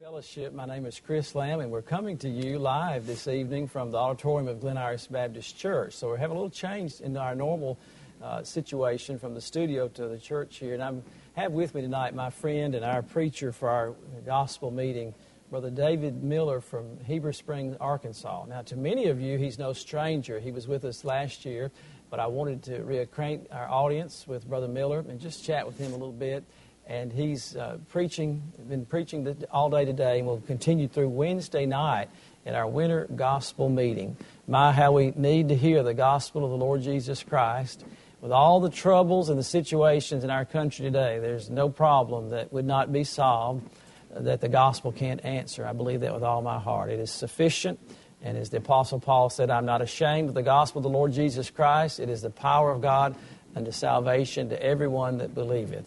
Fellowship. My name is Chris Lamb, and we're coming to you live this evening from the auditorium of Glen Iris Baptist Church. So we're having a little change in our normal uh, situation from the studio to the church here. And I have with me tonight my friend and our preacher for our gospel meeting, Brother David Miller from Heber Springs, Arkansas. Now, to many of you, he's no stranger. He was with us last year, but I wanted to reacquaint our audience with Brother Miller and just chat with him a little bit and he's uh, preaching, been preaching all day today, and will continue through Wednesday night in our winter gospel meeting. My, how we need to hear the gospel of the Lord Jesus Christ. With all the troubles and the situations in our country today, there's no problem that would not be solved that the gospel can't answer. I believe that with all my heart. It is sufficient. And as the Apostle Paul said, I'm not ashamed of the gospel of the Lord Jesus Christ. It is the power of God unto salvation to everyone that believeth.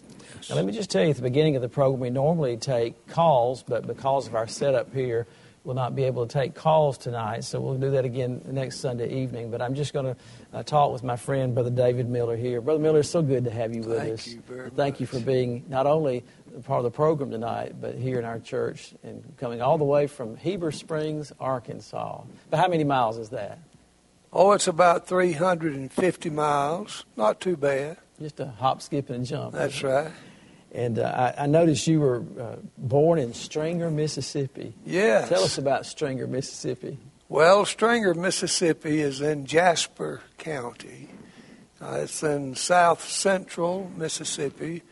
Now, let me just tell you at the beginning of the program, we normally take calls, but because of our setup here, we'll not be able to take calls tonight. So we'll do that again next Sunday evening. But I'm just going to uh, talk with my friend, Brother David Miller, here. Brother Miller, it's so good to have you with Thank us. You very Thank much. you for being not only part of the program tonight, but here in our church and coming all the way from Heber Springs, Arkansas. But how many miles is that? Oh, it's about 350 miles. Not too bad. Just a hop, skip, and a jump. That's right. And uh, I, I, noticed you were uh, born in Stringer, Mississippi. Yes. Tell us about Stringer, Mississippi. Well, Stringer, Mississippi is in Jasper County. Uh, it's in south central Mississippi,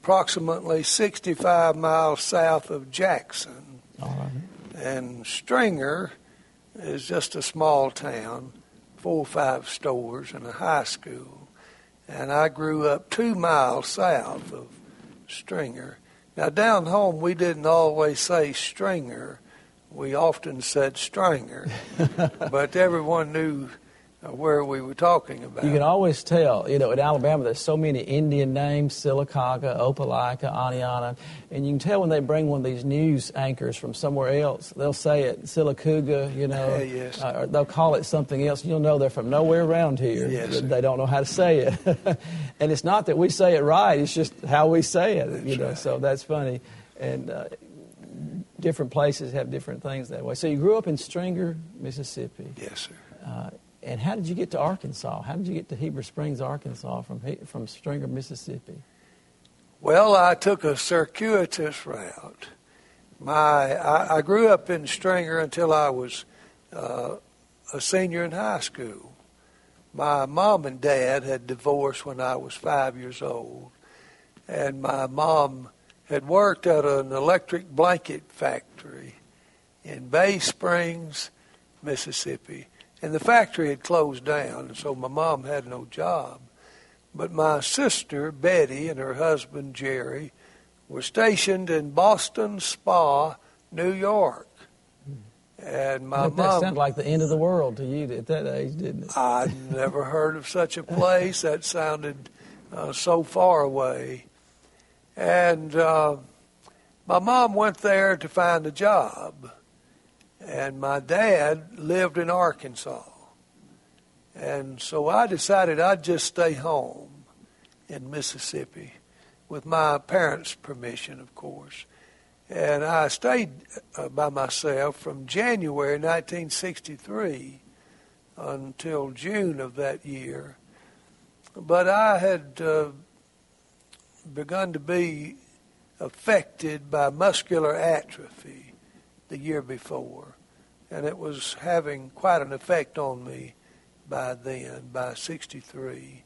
approximately 65 miles south of Jackson. All right. And Stringer is just a small town, four or five stores and a high school. And I grew up two miles south of Stringer. Now, down home, we didn't always say Stringer. We often said Stringer. but everyone knew where we were talking about. You can always tell, you know, in Alabama, there's so many Indian names Sylacauga, Opelika, Aniana, and you can tell when they bring one of these news anchors from somewhere else, they'll say it Sylacauga, you know, Yeah, yes. uh, or they'll call it something else. You'll know they're from nowhere around here. Yes, they don't know how to say it. and it's not that we say it right, it's just how we say it, That's you know, right. so that's funny. And uh, different places have different things that way. So you grew up in Stringer, Mississippi. Yes, sir. Uh, and how did you get to Arkansas? How did you get to Heber Springs, Arkansas, from from Stringer, Mississippi? Well, I took a circuitous route. My, I, I grew up in Stringer until I was uh, a senior in high school. My mom and dad had divorced when I was five years old, and my mom had worked at an electric blanket factory in Bay Springs, Mississippi. And the factory had closed down, so my mom had no job. But my sister, Betty, and her husband, Jerry, were stationed in Ballston Spa, New York. And my But that mom. sounded like the end of the world to you at that age, didn't it? I'd never heard of such a place. That sounded uh, so far away. And uh, my mom went there to find a job. And my dad lived in Arkansas. And so I decided I'd just stay home in Mississippi with my parents' permission, of course. And I stayed uh, by myself from January 1963 until June of that year. But I had uh, begun to be affected by muscular atrophy the year before, and it was having quite an effect on me by then, by 63.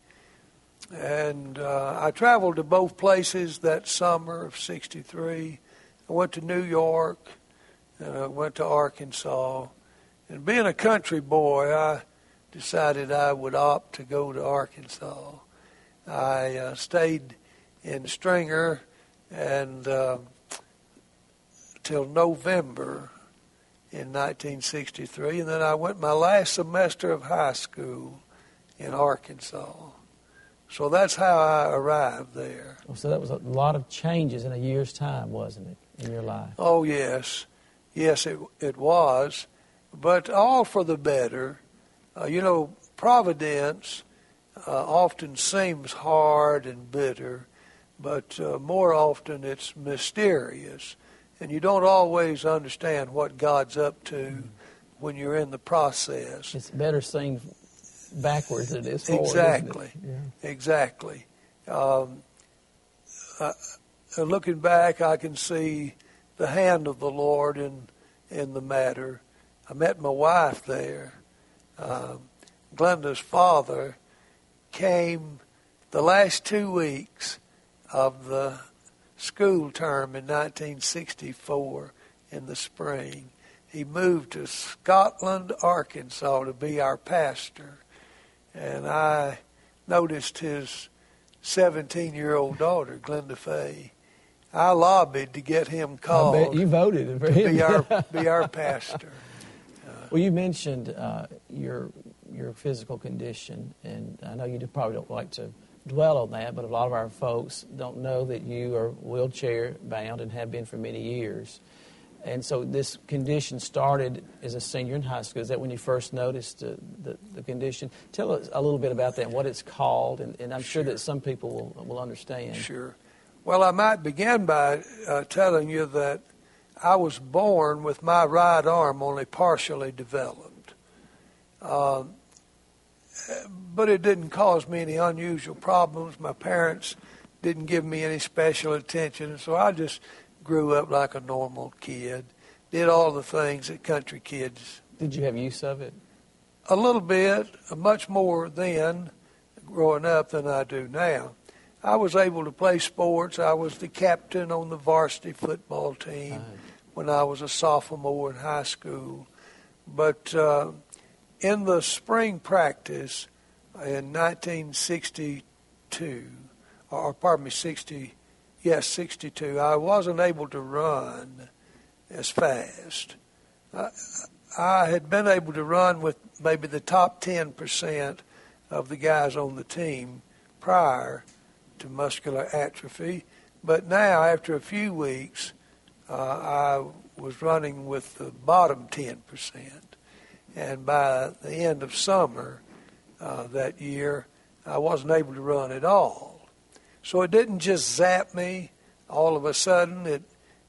And uh, I traveled to both places that summer of 63. I went to New York and I went to Arkansas. And being a country boy, I decided I would opt to go to Arkansas. I uh, stayed in Stringer and uh, till November in 1963, and then I went my last semester of high school in Arkansas. So that's how I arrived there. Oh, So that was a lot of changes in a year's time, wasn't it, in your life? Oh yes, yes it it was, but all for the better. Uh, you know, providence uh, often seems hard and bitter, but uh, more often it's mysterious, and you don't always understand what God's up to when you're in the process. It's better seen backwards than it is forward. Exactly. Yeah. Exactly. Um, uh, looking back, I can see the hand of the Lord in in the matter. I met my wife there. Um, Glenda's father came the last two weeks of the school term in 1964 in the spring. He moved to Scotland, Arkansas to be our pastor. And I noticed his 17 year old daughter, Glenda Fay. I lobbied to get him called you voted for to him. be our, be our pastor. Well, you mentioned uh, your your physical condition, and I know you probably don't like to dwell on that, but a lot of our folks don't know that you are wheelchair bound and have been for many years. And so this condition started as a senior in high school. Is that when you first noticed uh, the, the condition? Tell us a little bit about that and what it's called, and, and I'm sure. Sure. that some people will, will understand. Sure. Well, I might begin by uh, telling you that I was born with my right arm only partially developed. Um, but it didn't cause me any unusual problems. My parents didn't give me any special attention, so I just grew up like a normal kid. Did all the things that country kids Did you have use of it? a little bit, much more then growing up than I do now. I was able to play sports. I was the captain on the varsity football team Right. when I was a sophomore in high school. But uh, in the spring practice in 1962, or pardon me, 60, yes, 62, I wasn't able to run as fast. I, I had been able to run with maybe the top 10% of the guys on the team prior to muscular atrophy. But now, after a few weeks, uh, I was running with the bottom 10%. And by the end of summer uh, that year, I wasn't able to run at all. So it didn't just zap me all of a sudden. It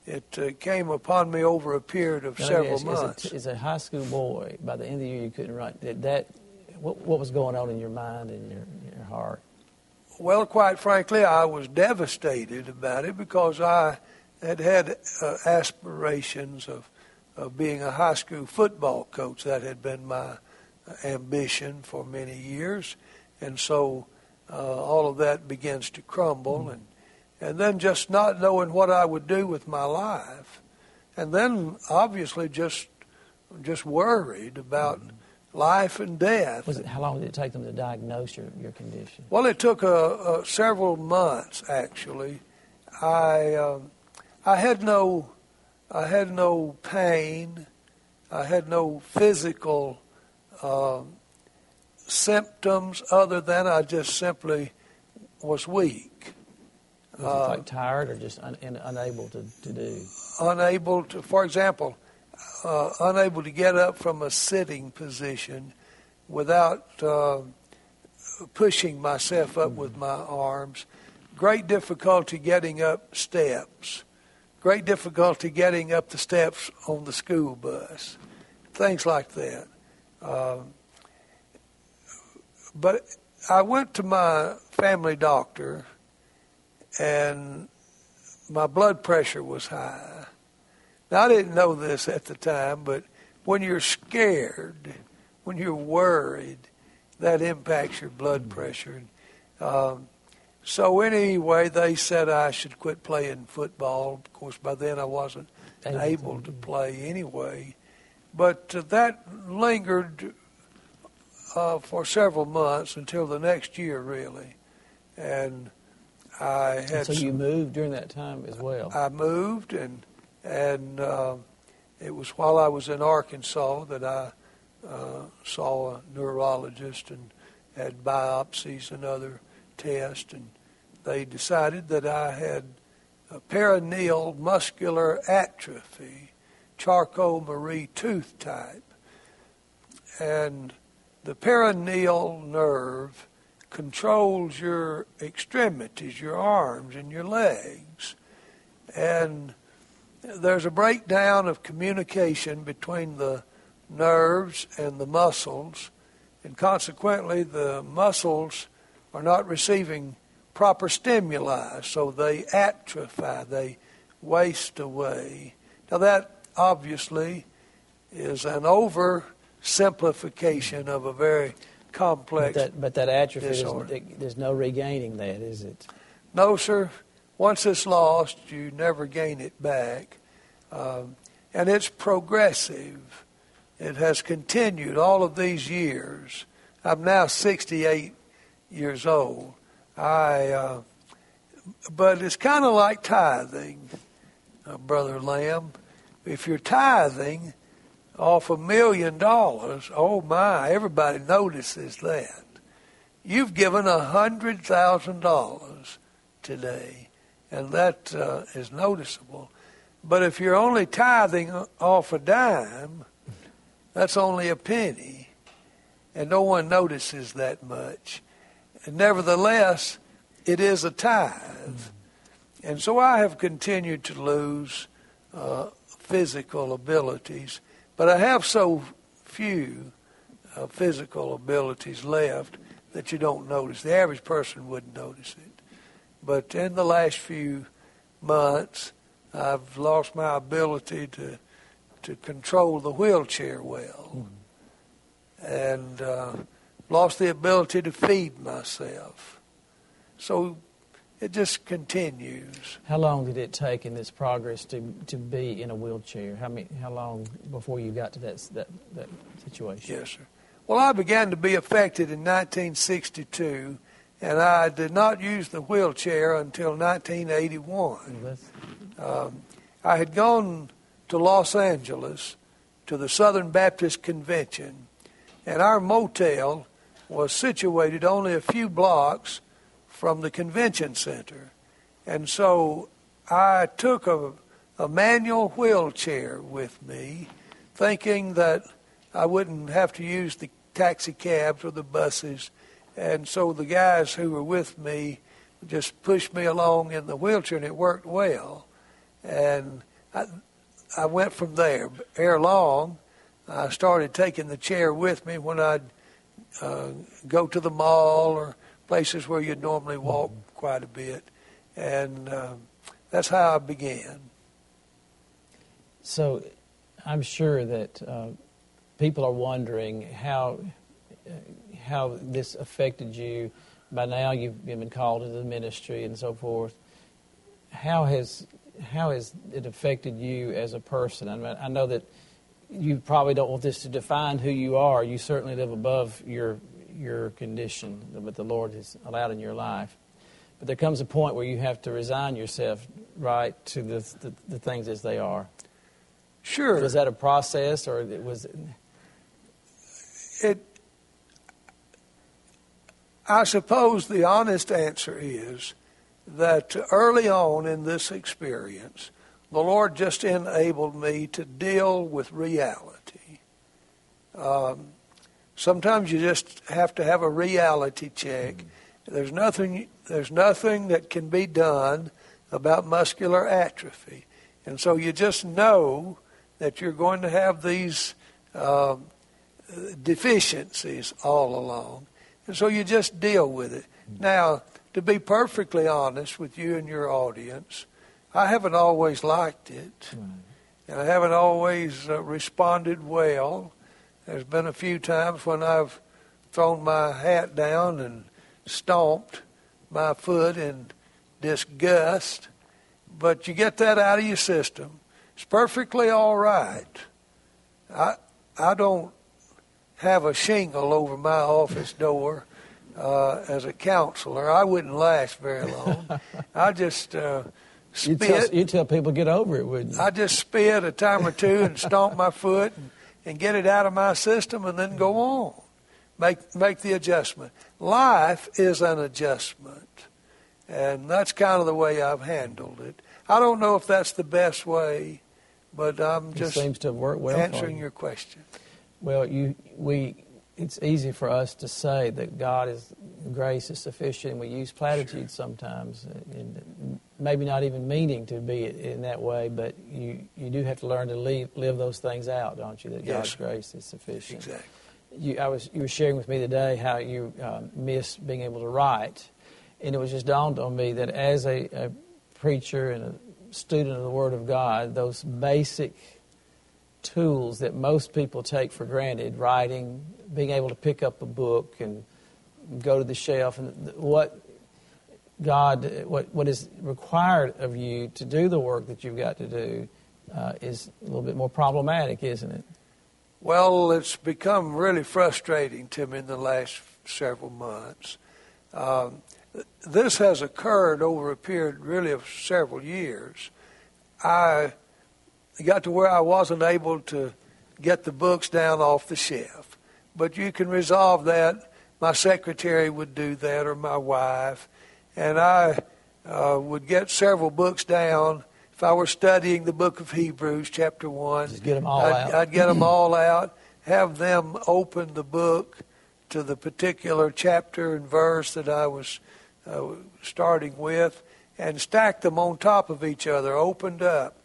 it uh, came upon me over a period of Now, several you, as a- months. As a, high school boy, by the end of the year, you couldn't run. Did that? What, what was going on in your mind and your, your heart? Well, quite frankly, I was devastated about it because I had had uh, aspirations of, of being a high school football coach. That had been my ambition for many years. And so uh, all of that begins to crumble. And, and then just not knowing what I would do with my life. And then obviously just, just worried about life and death. Was it how long did it take them to diagnose your, your condition? Well, it took uh, uh, several months actually. I um, I had no I had no pain. I had no physical um symptoms other than I just simply was weak, Was Uh, like tired or just un, un, unable to, to do? unable to, for example, uh, unable to get up from a sitting position without uh, pushing myself up with my arms. Great difficulty getting up steps. Great difficulty getting up the steps on the school bus. Things like that. Um, but I went to my family doctor, and my blood pressure was high. Now, I didn't know this at the time, but when you're scared, when you're worried, that impacts your blood pressure. Um, so anyway, they said I should quit playing football. Of course, by then I wasn't Able to. able to play anyway. But uh, that lingered uh, for several months until the next year, really. And I And had so you moved during that time as well. I moved, and and uh, it was while I was in Arkansas that I uh, saw a neurologist and had biopsies and other tests, and they decided that I had a peroneal muscular atrophy, Charcot-Marie tooth type, and the peroneal nerve controls your extremities, your arms and your legs. And there's a breakdown of communication between the nerves and the muscles, and consequently, the muscles are not receiving proper stimuli, so they atrophy, they waste away. Now, that obviously is an oversimplification of a very complex. But that, but that atrophy, there's, there's no regaining that, is it? No, sir. Once it's lost, you never gain it back. Um, and it's progressive. It has continued all of these years. I'm now 68 years old. I, uh, but it's kind of like tithing, uh, Brother Lamb. If you're tithing off a million dollars, oh my, everybody notices that. You've given a hundred thousand dollars today, and that uh, is noticeable. But if you're only tithing off a dime, that's only a penny, and no one notices that much. And nevertheless, it is a tithe. And so I have continued to lose uh, physical abilities, but I have so few uh, physical abilities left that you don't notice. The average person wouldn't notice it. But in the last few months, I've lost my ability to to control the wheelchair well, and uh, lost the ability to feed myself. So it just continues. How long did it take in this progress to, to be in a wheelchair? How many, how long before you got to that, that, that situation? Yes, sir. Well, I began to be affected in 1962, and I did not use the wheelchair until 1981. Um, I had gone to Los Angeles to the Southern Baptist Convention, and our motel was situated only a few blocks from the convention center. And so I took a, a manual wheelchair with me, thinking that I wouldn't have to use the taxi cabs or the buses. And so the guys who were with me just pushed me along in the wheelchair, and it worked well. And I, I went from there. Ere long, I started taking the chair with me when I'd uh, go to the mall or places where you'd normally walk quite a bit. And uh, that's how I began. So I'm sure that uh, people are wondering how, how this affected you. By now, you've been called into the ministry and so forth. How has how has it affected you as a person? I, mean, I know that you probably don't want this to define who you are. You certainly live above your your condition that the Lord has allowed in your life. But there comes a point where you have to resign yourself, right, to the, the, the things as they are. Sure. Was that a process, or it was? It. I suppose the honest answer is that early on in this experience, the Lord just enabled me to deal with reality. Um, sometimes you just have to have a reality check. There's nothing. There's nothing that can be done about muscular atrophy, and so you just know that you're going to have these um, deficiencies all along, and so you just deal with it. Now, to be perfectly honest with you and your audience, I haven't always liked it, right. and I haven't always uh, responded well. There's been a few times when I've thrown my hat down and stomped my foot in disgust, but you get that out of your system. It's perfectly all right. I I don't have a shingle over my office door uh, as a counselor. I wouldn't last very long. I just uh, spit. You tell, you tell people get over it, wouldn't you? I just spit a time or two and stomp my foot and, and get it out of my system and then go on. Make make the adjustment. Life is an adjustment, and that's kind of the way I've handled it. I don't know if that's the best way, but I'm just it seems to have worked well answering you. your question. Well, you we it's easy for us to say that God is grace is sufficient, and we use platitudes sure. sometimes. Uh, and maybe not even meaning to be in that way, but you, you do have to learn to leave, live those things out, don't you? That Yes. God's grace is sufficient. Exactly. You, I was, you were sharing with me today how you um, miss being able to write, and it was just dawned on me that as a, a preacher and a student of the Word of God, those basic tools that most people take for granted, writing, being able to pick up a book and go to the shelf, and what God, what, what is required of you to do the work that you've got to do uh, is a little bit more problematic, isn't it? Well, it's become really frustrating to me in the last several months. Um, this has occurred over a period really of several years. I got to where I wasn't able to get the books down off the shelf. But you can resolve that. My secretary would do that, or my wife. And I uh, would get several books down. If I were studying the book of Hebrews, chapter 1, Just get 'em all I'd, out. I'd get them all out, have them open the book to the particular chapter and verse that I was uh, starting with, and stack them on top of each other, opened up.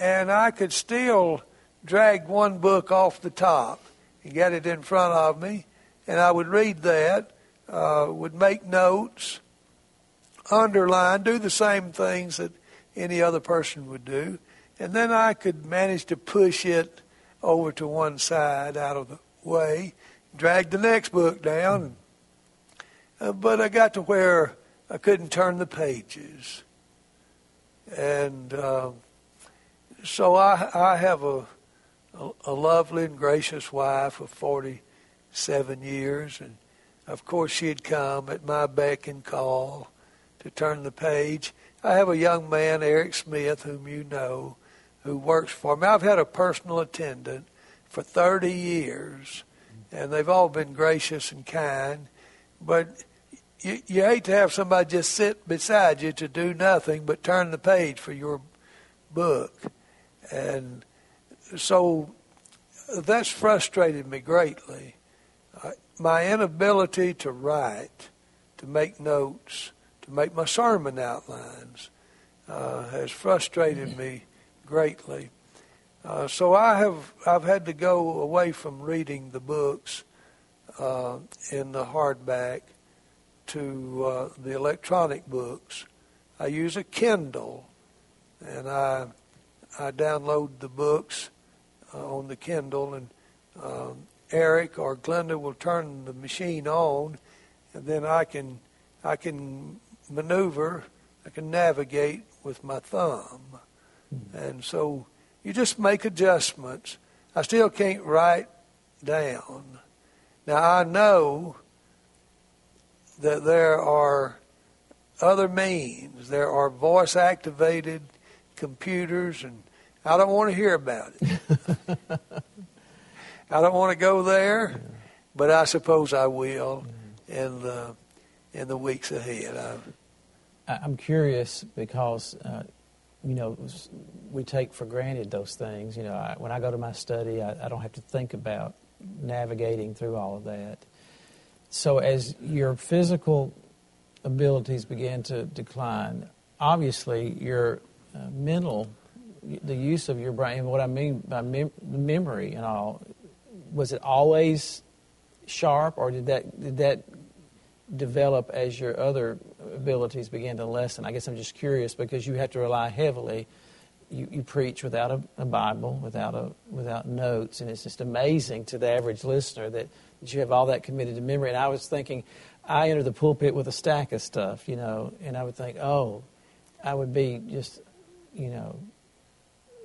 And I could still drag one book off the top and get it in front of me, and I would read that, uh, would make notes, underline, do the same things that any other person would do, and then I could manage to push it over to one side out of the way, drag the next book down. Uh, but I got to where I couldn't turn the pages. And uh, so I, I have a, a, a lovely and gracious wife of 47 years. And of course, she'd come at my beck and call to turn the page. I have a young man, Eric Smith, whom you know, who works for me. I've had a personal attendant for 30 years, and they've all been gracious and kind. But you, you hate to have somebody just sit beside you to do nothing but turn the page for your book. And so that's frustrated me greatly. Uh, my inability to write, to make notes, make my sermon outlines uh, has frustrated me greatly. Uh, so I have I've had to go away from reading the books uh, in the hardback to uh, the electronic books. I use a Kindle, and I I download the books uh, on the Kindle, and um, Eric or Glenda will turn the machine on, and then I can I can maneuver, I can navigate with my thumb, hmm. and so you just make adjustments. I still can't write down. Now I know that there are other means. There are voice activated computers, and I don't want to hear about it. I don't want to go there, but I suppose I will mm-hmm. in the in the weeks ahead. I, I- I'm curious because, uh, you know, we take for granted those things. You know, I, when I go to my study, I, I don't have to think about navigating through all of that. So as your physical abilities begin to decline, obviously your uh, mental, the use of your brain, what I mean by mem- memory and all, was it always sharp, or did that did that develop as your other abilities began to lessen? I guess I'm just curious because you have to rely heavily. You, you preach without a, a Bible, without a without notes, and it's just amazing to the average listener that, that you have all that committed to memory. And I was thinking, I enter the pulpit with a stack of stuff, you know, and I would think, oh, I would be just, you know,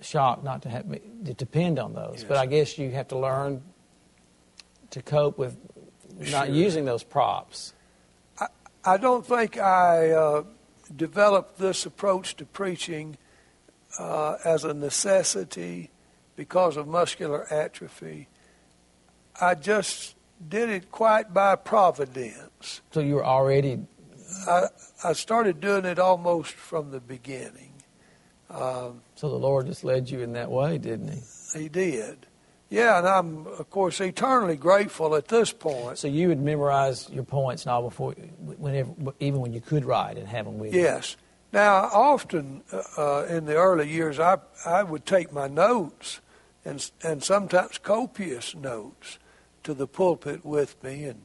shocked not to have to depend on those. But I guess you have to learn to cope with not Sure. using those props. I don't think I uh, developed this approach to preaching uh, as a necessity because of muscular atrophy. I just did it quite by providence. So you were already I, I started doing it almost from the beginning. Um, so the Lord just led you in that way, didn't He? he did. Yeah, and I'm, of course, eternally grateful at this point. So you would memorize your points now before, whenever, even when you could write and have them with you. Yes. Now, often uh, in the early years, I I would take my notes and and sometimes copious notes to the pulpit with me and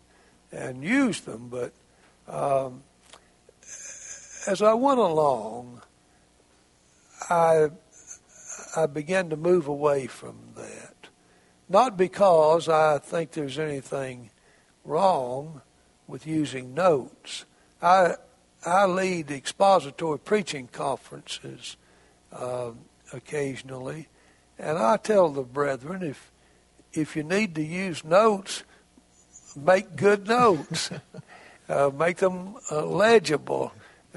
and use them. But um, as I went along, I I began to move away from that. Not because I think there's anything wrong with using notes. I I lead expository preaching conferences uh, occasionally, and I tell the brethren if if you need to use notes, make good notes, uh, make them uh, legible,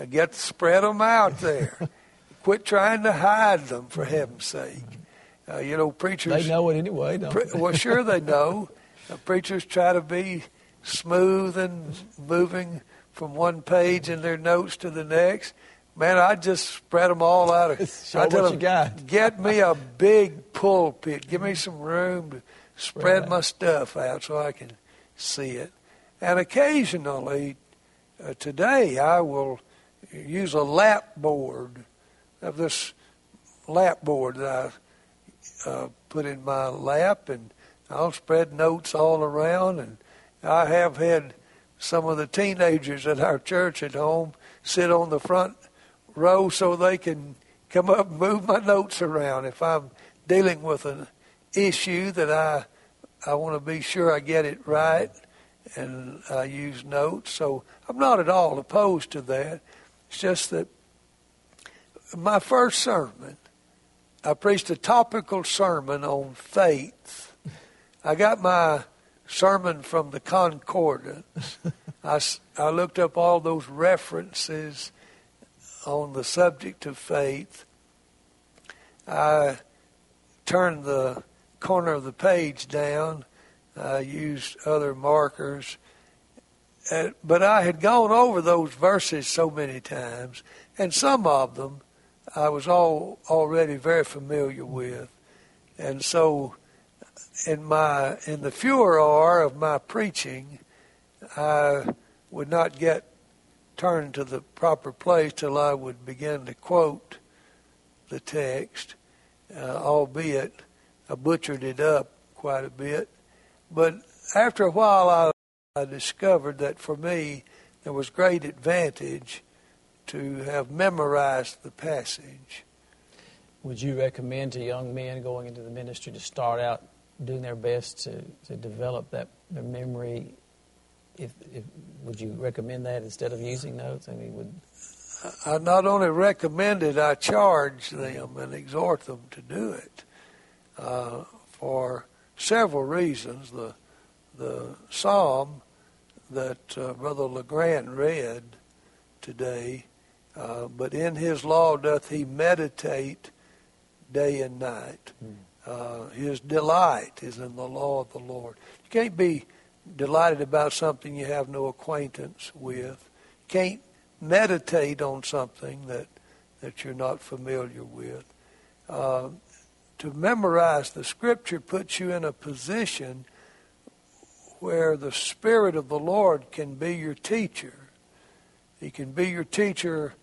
get spread them out there. Quit trying to hide them, for heaven's sake. Uh, you know, preachers. They know it anyway, don't pre- they? well, sure they know. Uh, preachers try to be smooth and moving from one page in their notes to the next. Man, I just spread them all out. Of, Show I tell you them, get me a big pulpit. Give me some room to spread Right. my stuff out so I can see it. And occasionally, uh, today, I will use a lap board of this lap board that I uh, put in my lap, and I'll spread notes all around. And I have had some of the teenagers at our church at home sit on the front row so they can come up and move my notes around if I'm dealing with an issue that I I want to be sure I get it right and I use notes. So I'm not at all opposed to that. It's just that my first sermon, I preached a topical sermon on faith. I got my sermon from the concordance. I looked up all those references on the subject of faith. I turned the corner of the page down. I used other markers. Uh, but I had gone over those verses so many times, and some of them I was all already very familiar with. And so in my in the furor of my preaching, I would not get turned to the proper place till I would begin to quote the text, uh, albeit I butchered it up quite a bit. But after a while, I, I discovered that for me there was great advantage to have memorized the passage. Would you recommend to young men going into the ministry to start out doing their best to, to develop that their memory? If, if would you recommend that instead of using notes? I mean, would I not only recommend it, I charge them and exhort them to do it uh, for several reasons. The the psalm that uh, Brother Legrand read today, uh, but in his law doth he meditate day and night. Uh, his delight is in the law of the Lord. You can't be delighted about something you have no acquaintance with. You can't meditate on something that that you're not familiar with. Uh, to memorize the scripture puts you in a position where the Spirit of the Lord can be your teacher. He can be your teacher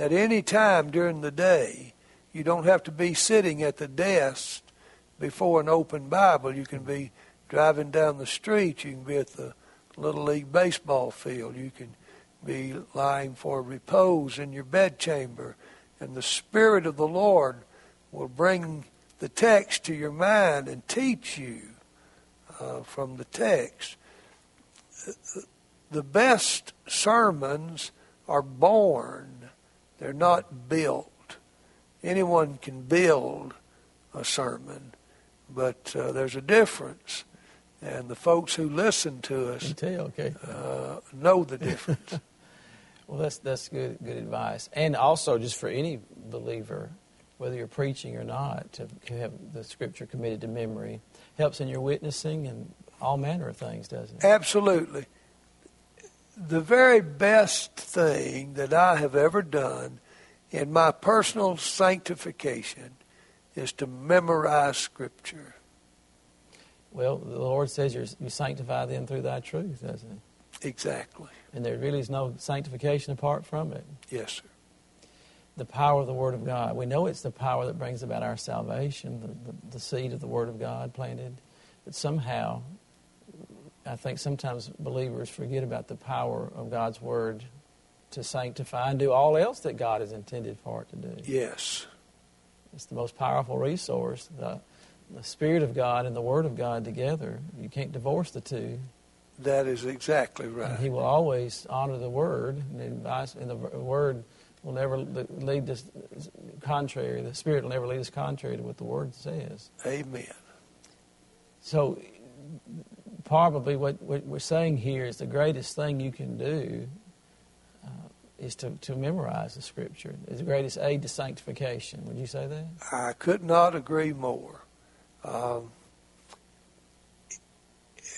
at any time during the day. You don't have to be sitting at the desk before an open Bible. You can be driving down the street. You can be at the Little League baseball field. You can be lying for repose in your bedchamber. And the Spirit of the Lord will bring the text to your mind and teach you uh, from the text. The best sermons are born, they're not built. Anyone can build a sermon, but uh, there's a difference. And the folks who listen to us tell? Okay. uh, know the difference. Well, that's that's good good advice, and also just for any believer, whether you're preaching or not, to have the Scripture committed to memory helps in your witnessing and all manner of things, doesn't it? Absolutely. The very best thing that I have ever done in my personal sanctification is to memorize Scripture. Well, the Lord says you're, you sanctify them through Thy truth, doesn't He? Exactly. And there really is no sanctification apart from it. Yes, sir. the power of the Word of God. We know it's the power that brings about our salvation, the, the, the seed of the Word of God planted. But somehow, I think sometimes believers forget about the power of God's Word to sanctify and do all else that God has intended for it to do. Yes. It's the most powerful resource. The, the Spirit of God and the Word of God together. You can't divorce the two. That is exactly right. And he will always honor the Word, and, and the Word will never lead us contrary. The Spirit will never lead us contrary to what the Word says. Amen. So, probably what, what we're saying here is the greatest thing you can do uh, is to, to memorize the Scripture. It's the greatest aid to sanctification. Would you say that? I could not agree more. Um,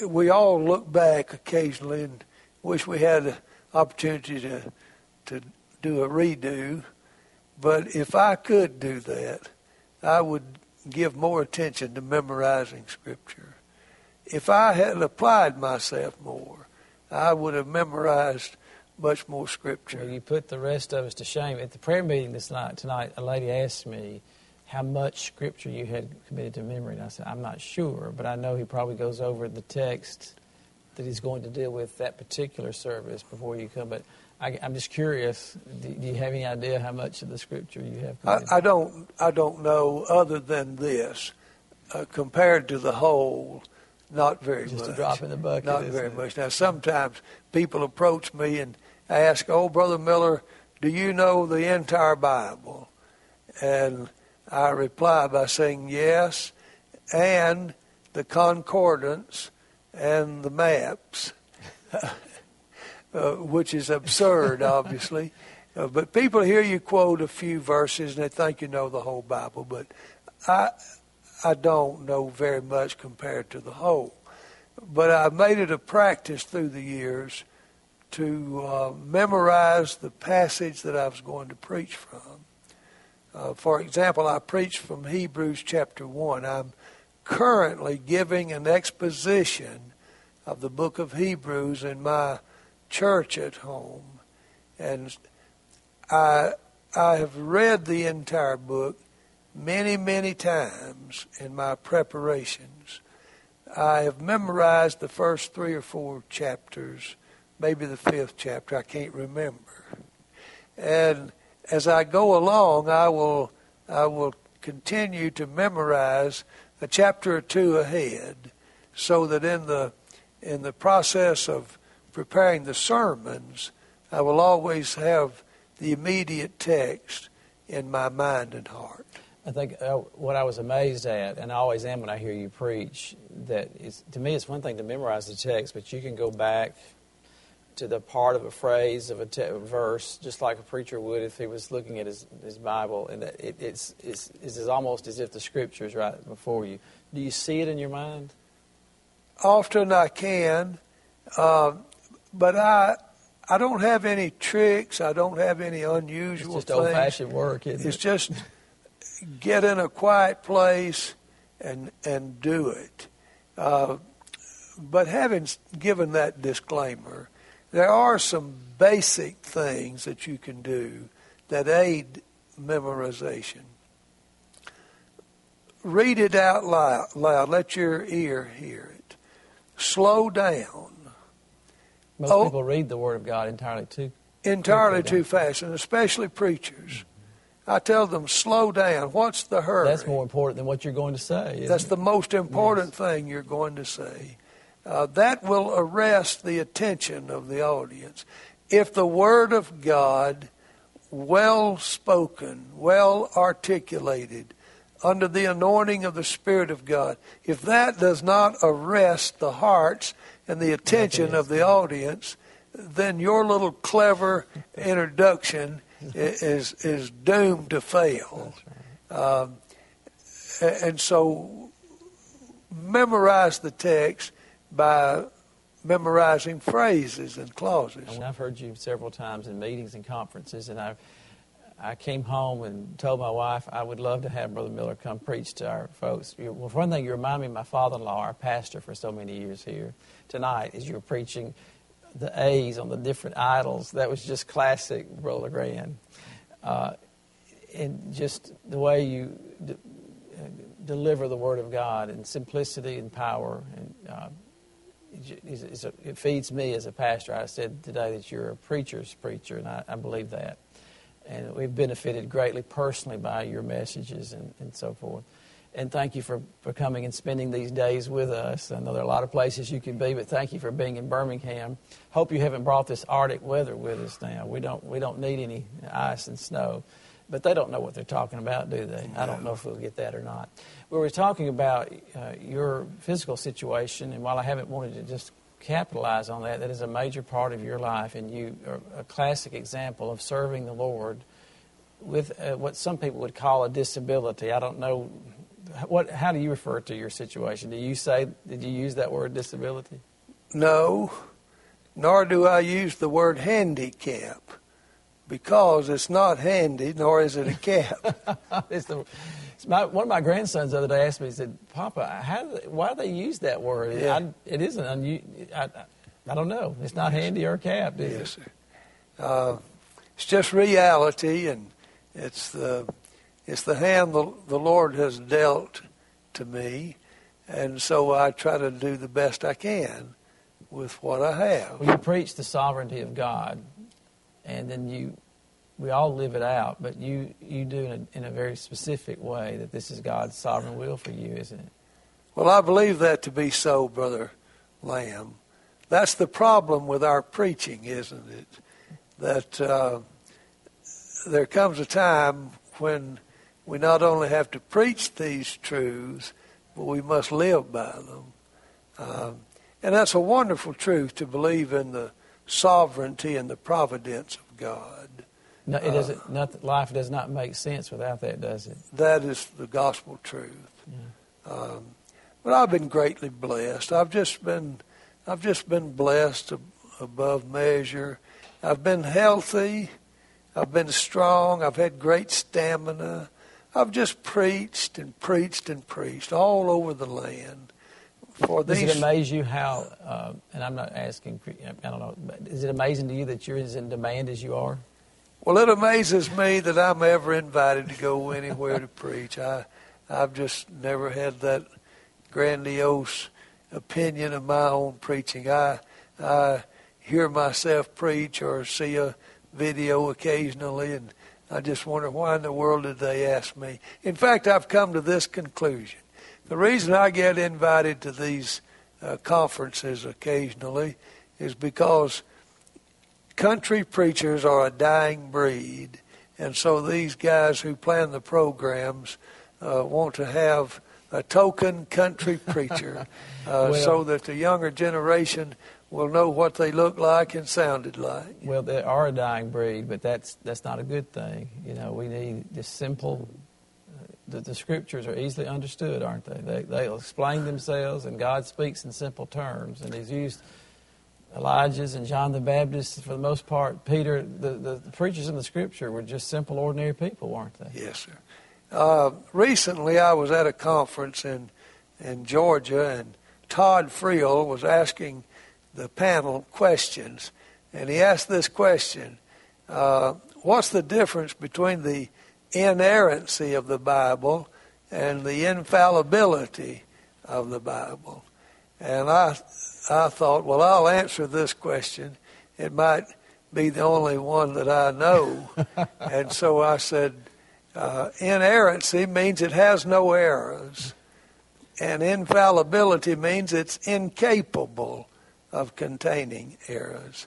we all look back occasionally and wish we had the opportunity to to do a redo. But if I could do that, I would give more attention to memorizing Scripture. If I had applied myself more, I would have memorized much more Scripture. Well, you put the rest of us to shame. At the prayer meeting this night, tonight, a lady asked me how much Scripture you had committed to memory. And I said, I'm not sure, but I know he probably goes over the text that he's going to deal with that particular service before you come. But I, am just curious. Do, do, you have any idea how much of the scripture you have? I, I, don't. I don't know. Other than this, uh, compared to the whole, not very just much. Just a drop in the bucket. Not very it? much. Now, sometimes people approach me and ask, "Oh, Brother Miller, do you know the entire Bible?" And I reply by saying yes, and the concordance and the maps. uh, which is absurd, obviously. Uh, but people hear you quote a few verses and they think you know the whole Bible, but I I don't know very much compared to the whole. But I've made it a practice through the years to uh, memorize the passage that I was going to preach from. Uh, for example, I preached from Hebrews chapter 1. I'm currently giving an exposition of the book of Hebrews in my church at home. And I, I have read the entire book many, many times in my preparations. I have memorized the first three or four chapters, maybe the fifth chapter, I can't remember. And as I go along, I will, I will continue to memorize a chapter or two ahead so that in the, in the process of preparing the sermons, I will always have the immediate text in my mind and heart. I think uh, what I was amazed at, and I always am when I hear you preach, that is, to me it's one thing to memorize the text, but you can go back to the part of a phrase of a, te- a verse, just like a preacher would if he was looking at his, his Bible, and it, it's, it's, it's almost as if the scripture is right before you. Do you see it in your mind? Often I can. Uh, but I I don't have any tricks. I don't have any unusual it's just old fashioned work, it's it? just get in a quiet place and and do it. Uh, but having given that disclaimer, there are some basic things that you can do that aid memorization. Read it out loud. loud. Let your ear hear it. Slow down most oh, people read the Word of God entirely too. Entirely too fast, and especially preachers. I tell them, slow down. What's the hurry? That's more important than what you're going to say. That's it? the most important yes. thing you're going to say. Uh, that will arrest the attention of the audience. If the Word of God, well spoken, well articulated, under the anointing of the Spirit of God, if that does not arrest the hearts and the attention of the audience, then your little clever introduction is is doomed to fail. Um, and so, memorize the text by memorizing phrases and clauses. I've heard you several times in meetings and conferences, and I've I came home and told my wife I would love to have Brother Miller come preach to our folks. Well, for one thing, you remind me of my father-in-law, our pastor for so many years here. Tonight, as you're preaching the A's on the different idols, that was just classic Brother Grand. Uh, in just the way you d- uh, deliver the Word of God in simplicity and power. And uh, it, a, it feeds me as a pastor. I said today that you're a preacher's preacher, and I, I believe that. And we've benefited greatly personally by your messages and, and so forth and thank you for, for coming and spending these days with us. I know there are a lot of places you can be, but thank you for being in Birmingham. Hope you haven't brought this Arctic weather with us now. We don't, we don't need any ice and snow. But they don't know what they're talking about, do they? I don't know if we'll get that or not. We were talking about uh, your physical situation, and while I haven't wanted to just capitalize on that, that is a major part of your life, and you are a classic example of serving the Lord with uh, what some people would call a disability. I don't know what, how do you refer to your situation? Do you say, did you use that word disability? No, nor do I use the word handicap because it's not handy, nor is it a cap. it's the, it's my, one of my grandsons the other day asked me, he said, Papa, how do they, why do they use that word? Yeah. I, it isn't unusual. I, I, don't know. It's not yes. handy or cap, is yes, it? Sir. Uh, it's just reality, and it's the it's the hand the, the Lord has dealt to me, and so I try to do the best I can with what I have. Well, you preach the sovereignty of God, and then you, we all live it out, but you, you do it in a, in a very specific way that this is God's sovereign will for you, isn't it? Well, I believe that to be so, Brother Lamb. That's the problem with our preaching, isn't it? That uh, there comes a time when we not only have to preach these truths, but we must live by them. Um, and that's a wonderful truth to believe in the sovereignty and the providence of God. No, it doesn't. Uh, not, life does not make sense without that, does it? That is the gospel truth. Yeah. Um, but I've been greatly blessed. I've just been, I've just been blessed above measure. I've been healthy. I've been strong. I've had great stamina. I've just preached and preached and preached all over the land. For these... Does it amaze you how, uh, and I'm not asking, I don't know, but is it amazing to you that you're as in demand as you are? Well, it amazes me that I'm ever invited to go anywhere to preach. I, I've just never had that grandiose opinion of my own preaching. I, I hear myself preach or see a video occasionally and I just wonder why in the world did they ask me? In fact, I've come to this conclusion. The reason I get invited to these uh, conferences occasionally is because country preachers are a dying breed. And so these guys who plan the programs uh, want to have a token country preacher uh, well, so that the younger generation will know what they looked like and sounded like. Well, they are a dying breed, but that's that's not a good thing. You know, we need just simple. The, the scriptures are easily understood, aren't they? They they'll explain themselves, and God speaks in simple terms, and He's used. Elijah's and John the Baptist, for the most part, Peter, the, the, the preachers in the Scripture were just simple, ordinary people, weren't they? Yes, sir. Uh, recently, I was at a conference in in Georgia, and Todd Friel was asking the panel questions, and he asked this question uh, What's the difference between the inerrancy of the Bible and the infallibility of the Bible? And I, I thought, well, I'll answer this question. It might be the only one that I know. and so I said, uh, inerrancy means it has no errors, and infallibility means it's incapable of containing errors.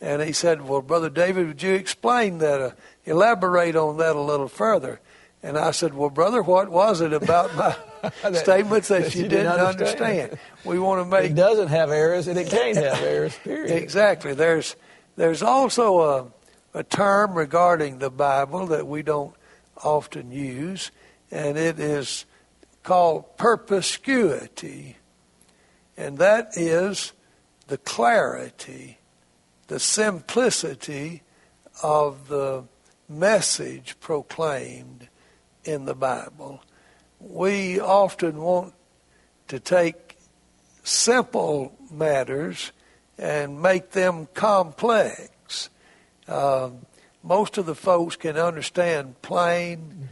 And he said, Well, Brother David, would you explain that, uh, elaborate on that a little further? And I said, Well, brother, what was it about my that, statements that, that you, you, didn't, didn't understand? understand? We want to make. It doesn't have errors and it can't have errors, period. Exactly. There's, there's also a, a term regarding the Bible that we don't often use, and it is called perspicuity. And that is the clarity, the simplicity of the message proclaimed in the Bible. We often want to take simple matters and make them complex. Uh, most of the folks can understand plain.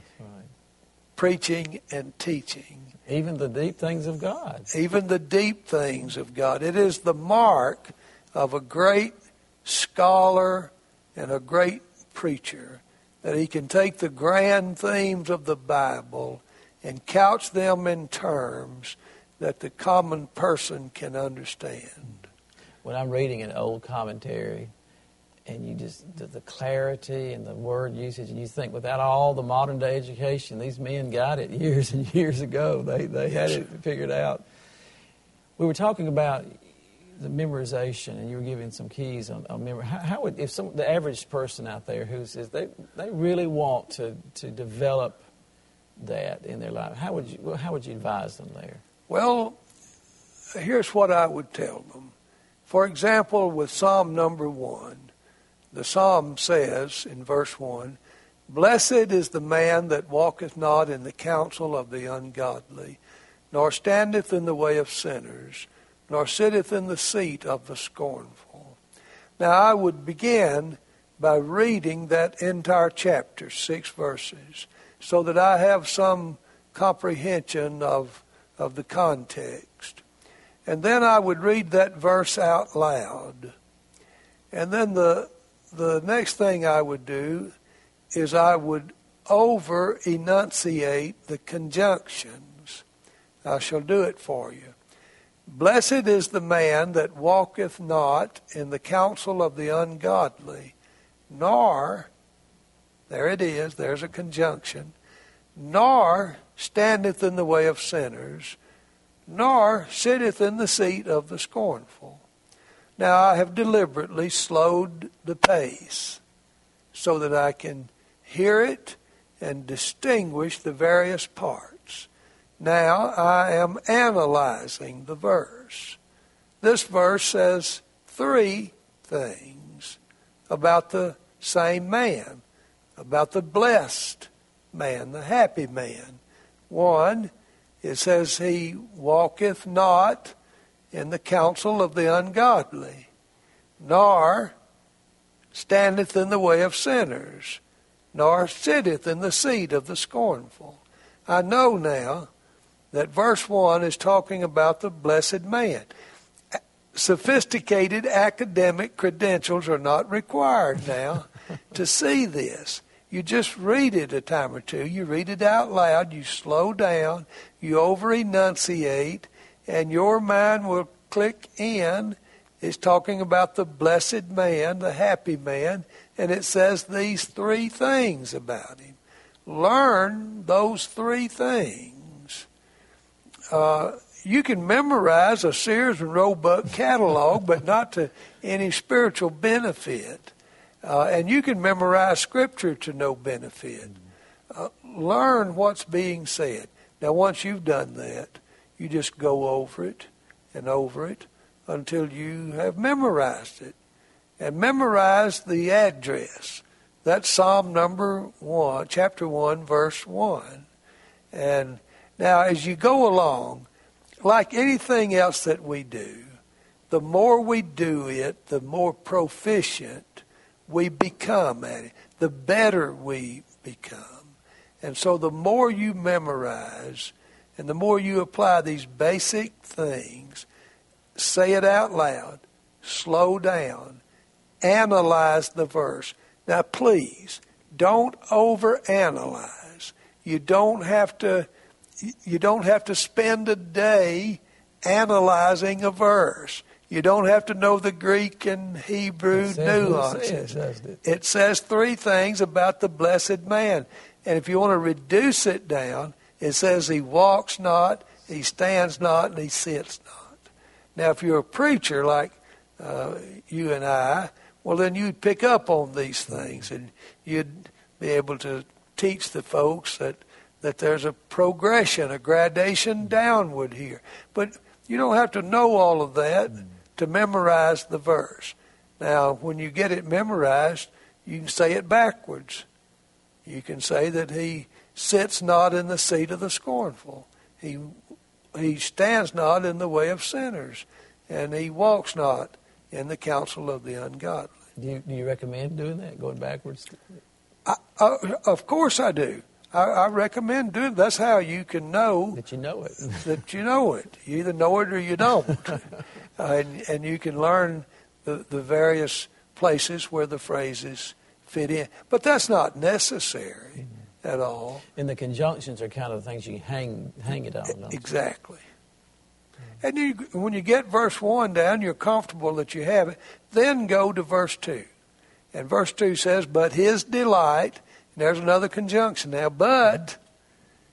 Preaching and teaching. Even the deep things of God. even the deep things of God. It is the mark of a great scholar and a great preacher that he can take the grand themes of the Bible and couch them in terms that the common person can understand. When I'm reading an old commentary, and you just the, the clarity and the word usage, and you think without all the modern day education, these men got it years and years ago. They they had it figured out. We were talking about the memorization, and you were giving some keys on, on memory. How, how would if some the average person out there who says they they really want to to develop that in their life, how would you how would you advise them there? Well, here's what I would tell them. For example, with Psalm number one, the psalm says in verse one, Blessed is the man that walketh not in the counsel of the ungodly, nor standeth in the way of sinners, nor sitteth in the seat of the scornful. Now I would begin by reading that entire chapter, six verses, so that I have some comprehension of of the context. And then I would read that verse out loud. And then the the next thing I would do is I would over enunciate the conjunctions. I shall do it for you. Blessed is the man that walketh not in the counsel of the ungodly, nor, there it is, there's a conjunction, nor standeth in the way of sinners, nor sitteth in the seat of the scornful. Now I have deliberately slowed the pace so that I can hear it and distinguish the various parts. Now I am analyzing the verse. This verse says three things about the same man, about the blessed man, the happy man. One, it says he walketh not in the counsel of the ungodly, nor standeth in the way of sinners, nor sitteth in the seat of the scornful. I know now that verse 1 is talking about the blessed man. Sophisticated academic credentials are not required now to see this. You just read it a time or two. You read it out loud. You slow down. You over enunciate. And your mind will click in. It's talking about the blessed man, the happy man. And it says these three things about him. Learn those three things. Uh, you can memorize a Sears and Roebuck catalog, but not to any spiritual benefit. Uh, and you can memorize scripture to no benefit. Uh, learn what's being said. Now, once you've done that, you just go over it and over it until you have memorized it. And memorize the address. That's Psalm number 1, chapter 1, verse 1. And now, as you go along, like anything else that we do, the more we do it, the more proficient we become at it, the better we become. And so the more you memorize and the more you apply these basic things, say it out loud, slow down, analyze the verse. Now, please, don't overanalyze. You don't have to you don't have to spend a day analyzing a verse. You don't have to know the Greek and Hebrew It nuances. says, it? It says three things about the blessed man. And if you want to reduce it down, it says he walks not, he stands not, and he sits not. Now, if you're a preacher like uh, you and I, well, then you'd pick up on these things and you'd be able to teach the folks that, that there's a progression, a gradation downward here. But you don't have to know all of that to memorize the verse. Now, when you get it memorized, you can say it backwards. You can say that he sits not in the seat of the scornful. He he stands not in the way of sinners, and he walks not in the counsel of the ungodly. Do you, do you recommend doing that, going backwards? I, uh, of course I do. I, I recommend doing. That's how you can know that you know it. that you know it. You either know it or you don't, uh, and and you can learn the the various places where the phrases fit in. But that's not necessary mm-hmm. At all. And the conjunctions are kind of things you hang hang it on. Exactly. And you, when you get verse 1 down, you're comfortable that you have it. Then go to verse 2. And verse 2 says, But his delight, there's another conjunction now, but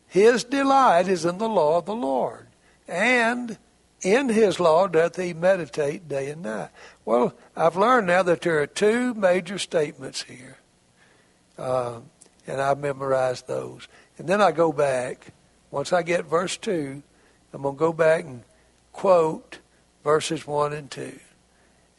his delight is in the law of the Lord. And in his law doth he meditate day and night. Well, I've learned now that there are two major statements here. Uh, and I memorize those. And then I go back. Once I get verse 2, I'm going to go back and quote verses 1 and 2.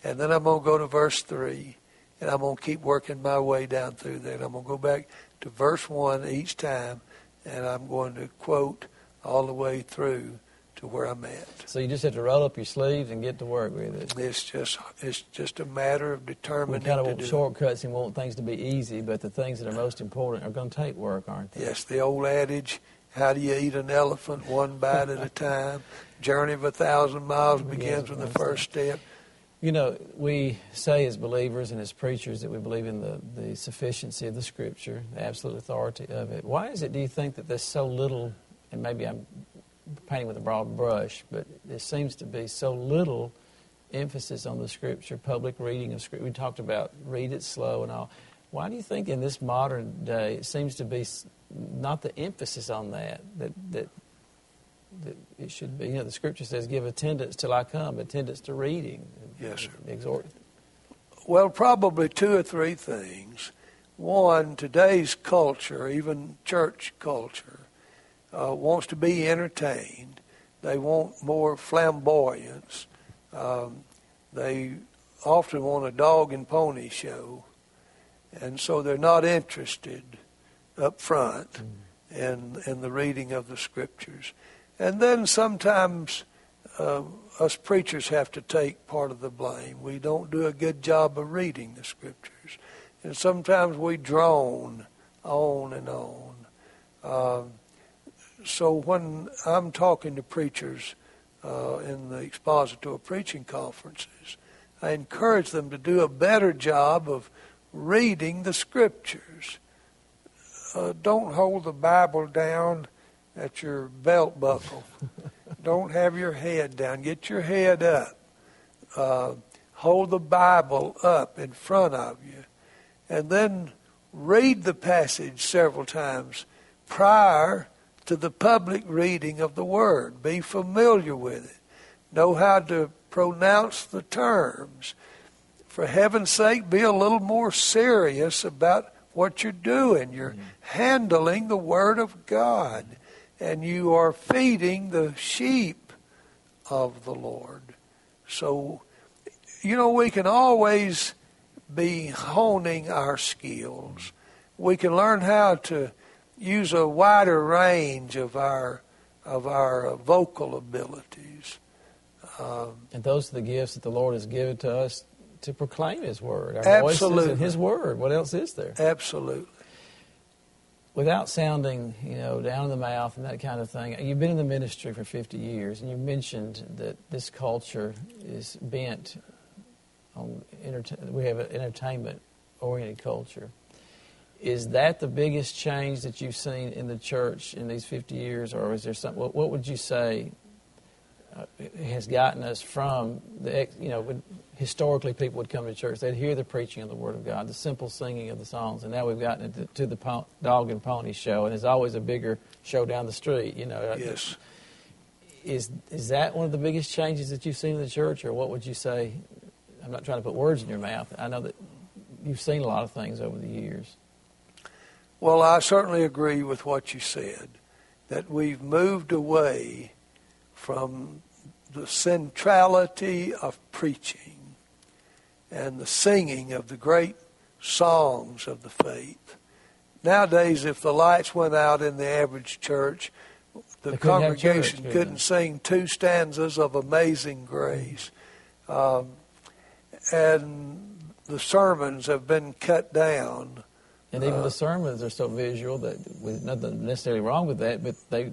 And then I'm going to go to verse 3, and I'm going to keep working my way down through there. And I'm going to go back to verse 1 each time, and I'm going to quote all the way through to where I'm at. So you just have to roll up your sleeves and get to work with it. It's just it's just a matter of determining. We kind of want shortcuts and want things to be easy, but the things that are most important are going to take work, aren't they? Yes, the old adage: "How do you eat an elephant? One bite at a time." journey of a thousand miles begins with the first step. You know, we say as believers and as preachers that we believe in the, the sufficiency of the Scripture, the absolute authority of it. Why is it, do you think, that there's so little, and maybe I'm painting with a broad brush, but there seems to be so little emphasis on the Scripture, public reading of Scripture? We talked about read it slow and all. Why do you think in this modern day it seems to be not the emphasis on that, that, that that it should be. You know, the scripture says, "Give attendance till I come." Attendance to reading. Yes, sir. Exhort. Well, probably two or three things. One, today's culture, even church culture, uh, wants to be entertained. They want more flamboyance. Um, they often want a dog and pony show, and so they're not interested up front mm. in in the reading of the scriptures. And then sometimes uh, us preachers have to take part of the blame. We don't do a good job of reading the scriptures. And sometimes we drone on and on. Um, so when I'm talking to preachers uh, in the expository preaching conferences, I encourage them to do a better job of reading the scriptures. Uh, don't hold the Bible down at your belt buckle. Don't have your head down. Get your head up. Uh, hold the Bible up in front of you. And then read the passage several times prior to the public reading of the Word. Be familiar with it. Know how to pronounce the terms. For heaven's sake, be a little more serious about what you're doing. You're mm-hmm. handling the Word of God and you are feeding the sheep of the Lord. So, you know, we can always be honing our skills. We can learn how to use a wider range of our of our vocal abilities. Um, and those are the gifts that the Lord has given to us to proclaim His word. Our absolutely. voices and His word. What else is there? Absolutely without sounding, you know, down in the mouth and that kind of thing, you've been in the ministry for 50 years, and you mentioned that this culture is bent on entertain. We have an entertainment-oriented culture. Is that the biggest change that you've seen in the church in these 50 years, or is there something? What, what would you say uh, has gotten us from the, you know, historically people would come to church. They'd hear the preaching of the Word of God, the simple singing of the songs, and now we've gotten into to the po- dog and pony show, and there's always a bigger show down the street. You know, yes. Is is that one of the biggest changes that you've seen in the church, or what would you say? I'm not trying to put words in your mouth. I know that you've seen a lot of things over the years. Well, I certainly agree with what you said. That we've moved away from the centrality of preaching and the singing of the great songs of the faith. Nowadays, if the lights went out in the average church, the congregation couldn't sing two stanzas of Amazing Grace. Um, and the sermons have been cut down. And even Uh, the sermons are so visual that with nothing necessarily wrong with that, but they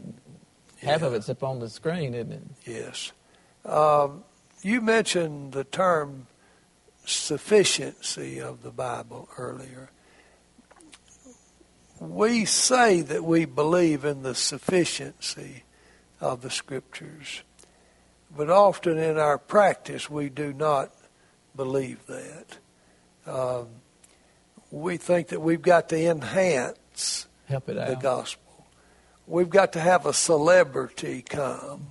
half of it's up on the screen, isn't it? Yes. Um, you mentioned the term sufficiency of the Bible earlier. We say that we believe in the sufficiency of the Scriptures, but often in our practice we do not believe that. Um, we think that we've got to enhance Help it the gospel. We've got to have a celebrity come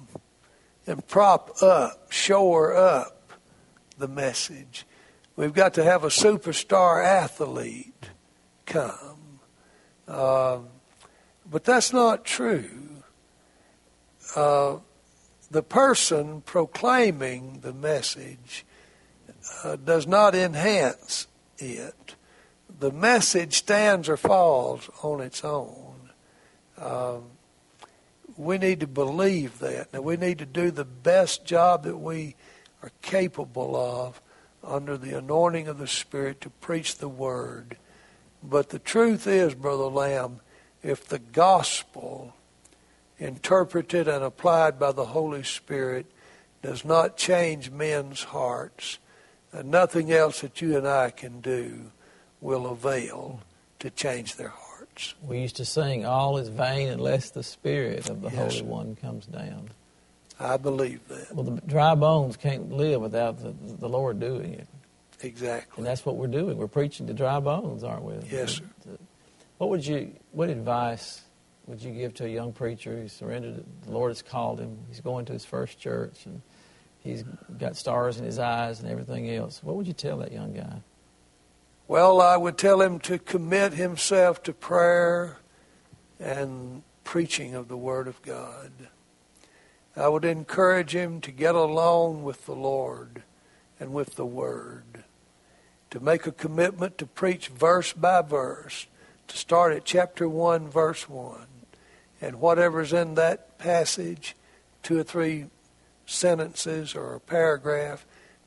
and prop up, shore up the message. We've got to have a superstar athlete come. Um, but that's not true. Uh, the person proclaiming the message uh, does not enhance it. The message stands or falls on its own. Um, we need to believe that. Now, we need to do the best job that we are capable of under the anointing of the Spirit to preach the Word. But the truth is, Brother Lamb, if the gospel, interpreted and applied by the Holy Spirit, does not change men's hearts, nothing else that you and I can do will avail to change their hearts. We used to sing, "All is vain unless the Spirit of the Yes, Holy. One comes down." I believe that. Well, the dry bones can't live without the, the Lord doing it, Exactly. and that's what we're doing. We're preaching to dry bones, aren't we? Yes, sir. What would you? What advice would you give to a young preacher who surrendered? The Lord has called him. He's going to his first church, and he's got stars in his eyes and everything else. What would you tell that young guy? Well, I would tell him to commit himself to prayer and preaching of the Word of God. I would encourage him to get alone with the Lord and with the Word, to make a commitment to preach verse by verse, to start at chapter 1, verse 1, and whatever's in that passage, two or three sentences or a paragraph,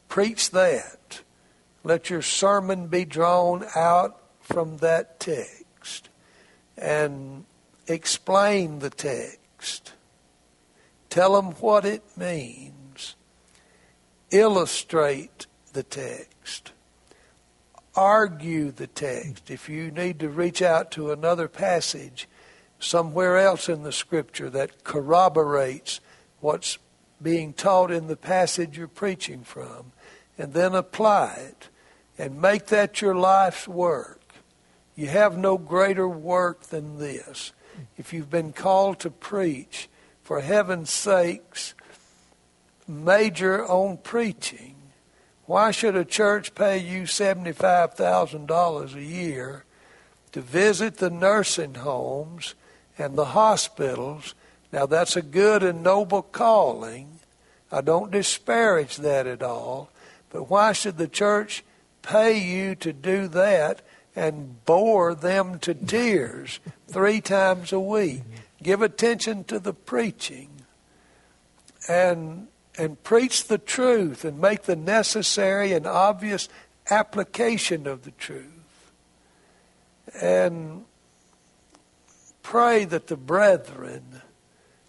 preach that. Let your sermon be drawn out from that text and explain the text. Tell them what it means. Illustrate the text. Argue the text. If you need to reach out to another passage somewhere else in the scripture that corroborates what's being taught in the passage you're preaching from, and then apply it and make that your life's work. You have no greater work than this. If you've been called to preach, for heaven's sakes, major on preaching. Why should a church pay you $75,000 a year to visit the nursing homes and the hospitals? Now, that's a good and noble calling. I don't disparage that at all. But why should the church pay you to do that and bore them to tears three times a week? Give attention to the preaching and and preach the truth and make the necessary and obvious application of the truth. And pray that the brethren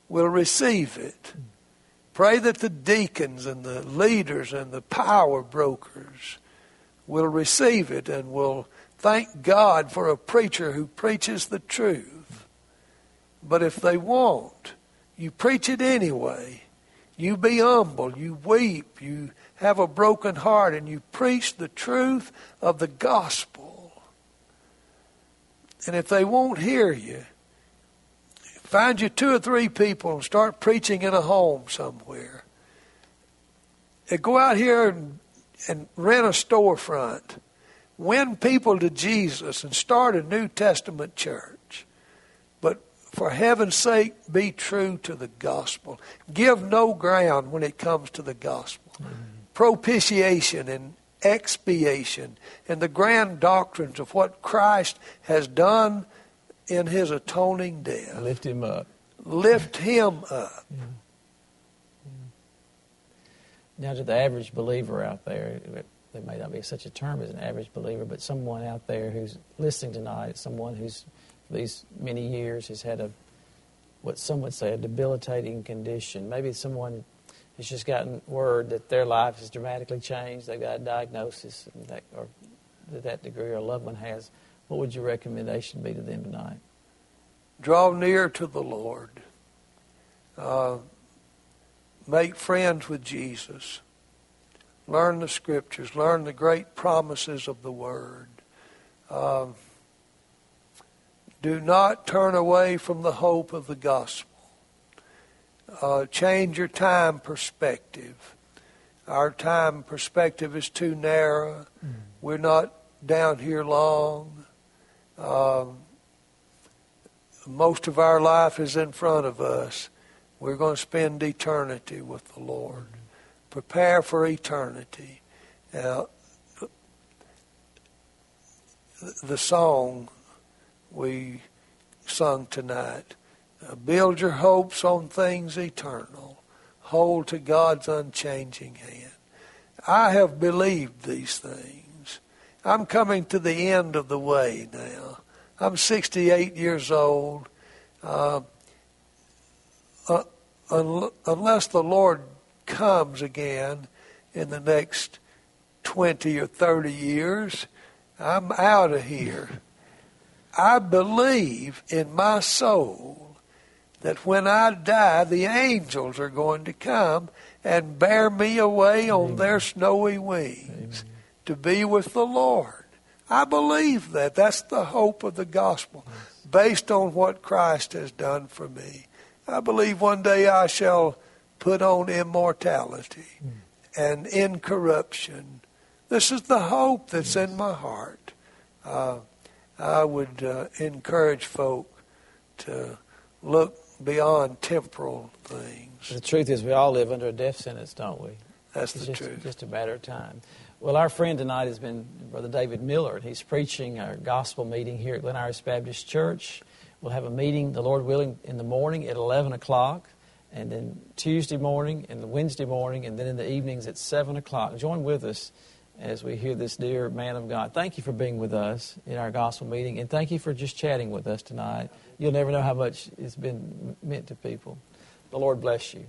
will receive it. Pray that the deacons and the leaders and the power brokers will receive it and will thank God for a preacher who preaches the truth. But if they won't, you preach it anyway. You be humble, you weep, you have a broken heart, and you preach the truth of the gospel. And if they won't hear you, find you two or three people and start preaching in a home somewhere. And go out here and, and rent a storefront. Win people to Jesus and start a New Testament church. But for heaven's sake, be true to the gospel. Give no ground when it comes to the gospel. Propitiation and expiation and the grand doctrines of what Christ has done in his atoning death. Lift him up. Lift him up. Mm. Now, to the average believer out there, there may not be such a term as an average believer, but someone out there who's listening tonight, someone who's for these many years has had a what some would say a debilitating condition. Maybe someone has just gotten word that their life has dramatically changed. They've got a diagnosis, that, or to that degree, or a loved one has. What would your recommendation be to them tonight? Draw near to the Lord. Uh, make friends with Jesus. Learn the scriptures. Learn the great promises of the Word. Uh, do not turn away from the hope of the gospel. Uh, change your time perspective. Our time perspective is too narrow. Mm. We're not down here long. Um, most of our life is in front of us. We're going to spend eternity with the Lord. Prepare for eternity. Now, the song we sung tonight build your hopes on things eternal. Hold to God's unchanging hand. I have believed these things. I'm coming to the end of the way now. I'm 68 years old. Uh, uh, un- unless the Lord comes again in the next 20 or 30 years, I'm out of here. I believe in my soul that when I die, the angels are going to come and bear me away on Amen. their snowy wings Amen. To be with the Lord. I believe that. That's the hope of the gospel, based on what Christ has done for me. I believe one day I shall put on immortality mm. and incorruption. This is the hope that's in my heart. Uh, I would uh, encourage folk to look beyond temporal things. The truth is, we all live under a death sentence, don't we? That's it's the just, truth. Just a matter of time. Well, our friend tonight has been Brother David Miller. and He's preaching our gospel meeting here at Glen Iris Baptist Church. We'll have a meeting, the Lord willing, in the morning at 11 o'clock, and then Tuesday morning, and the Wednesday morning, and then in the evenings at 7 o'clock. Join with us as we hear this dear man of God. Thank you for being with us in our gospel meeting, and thank you for just chatting with us tonight. You'll never know how much it's been meant to people. The Lord bless you.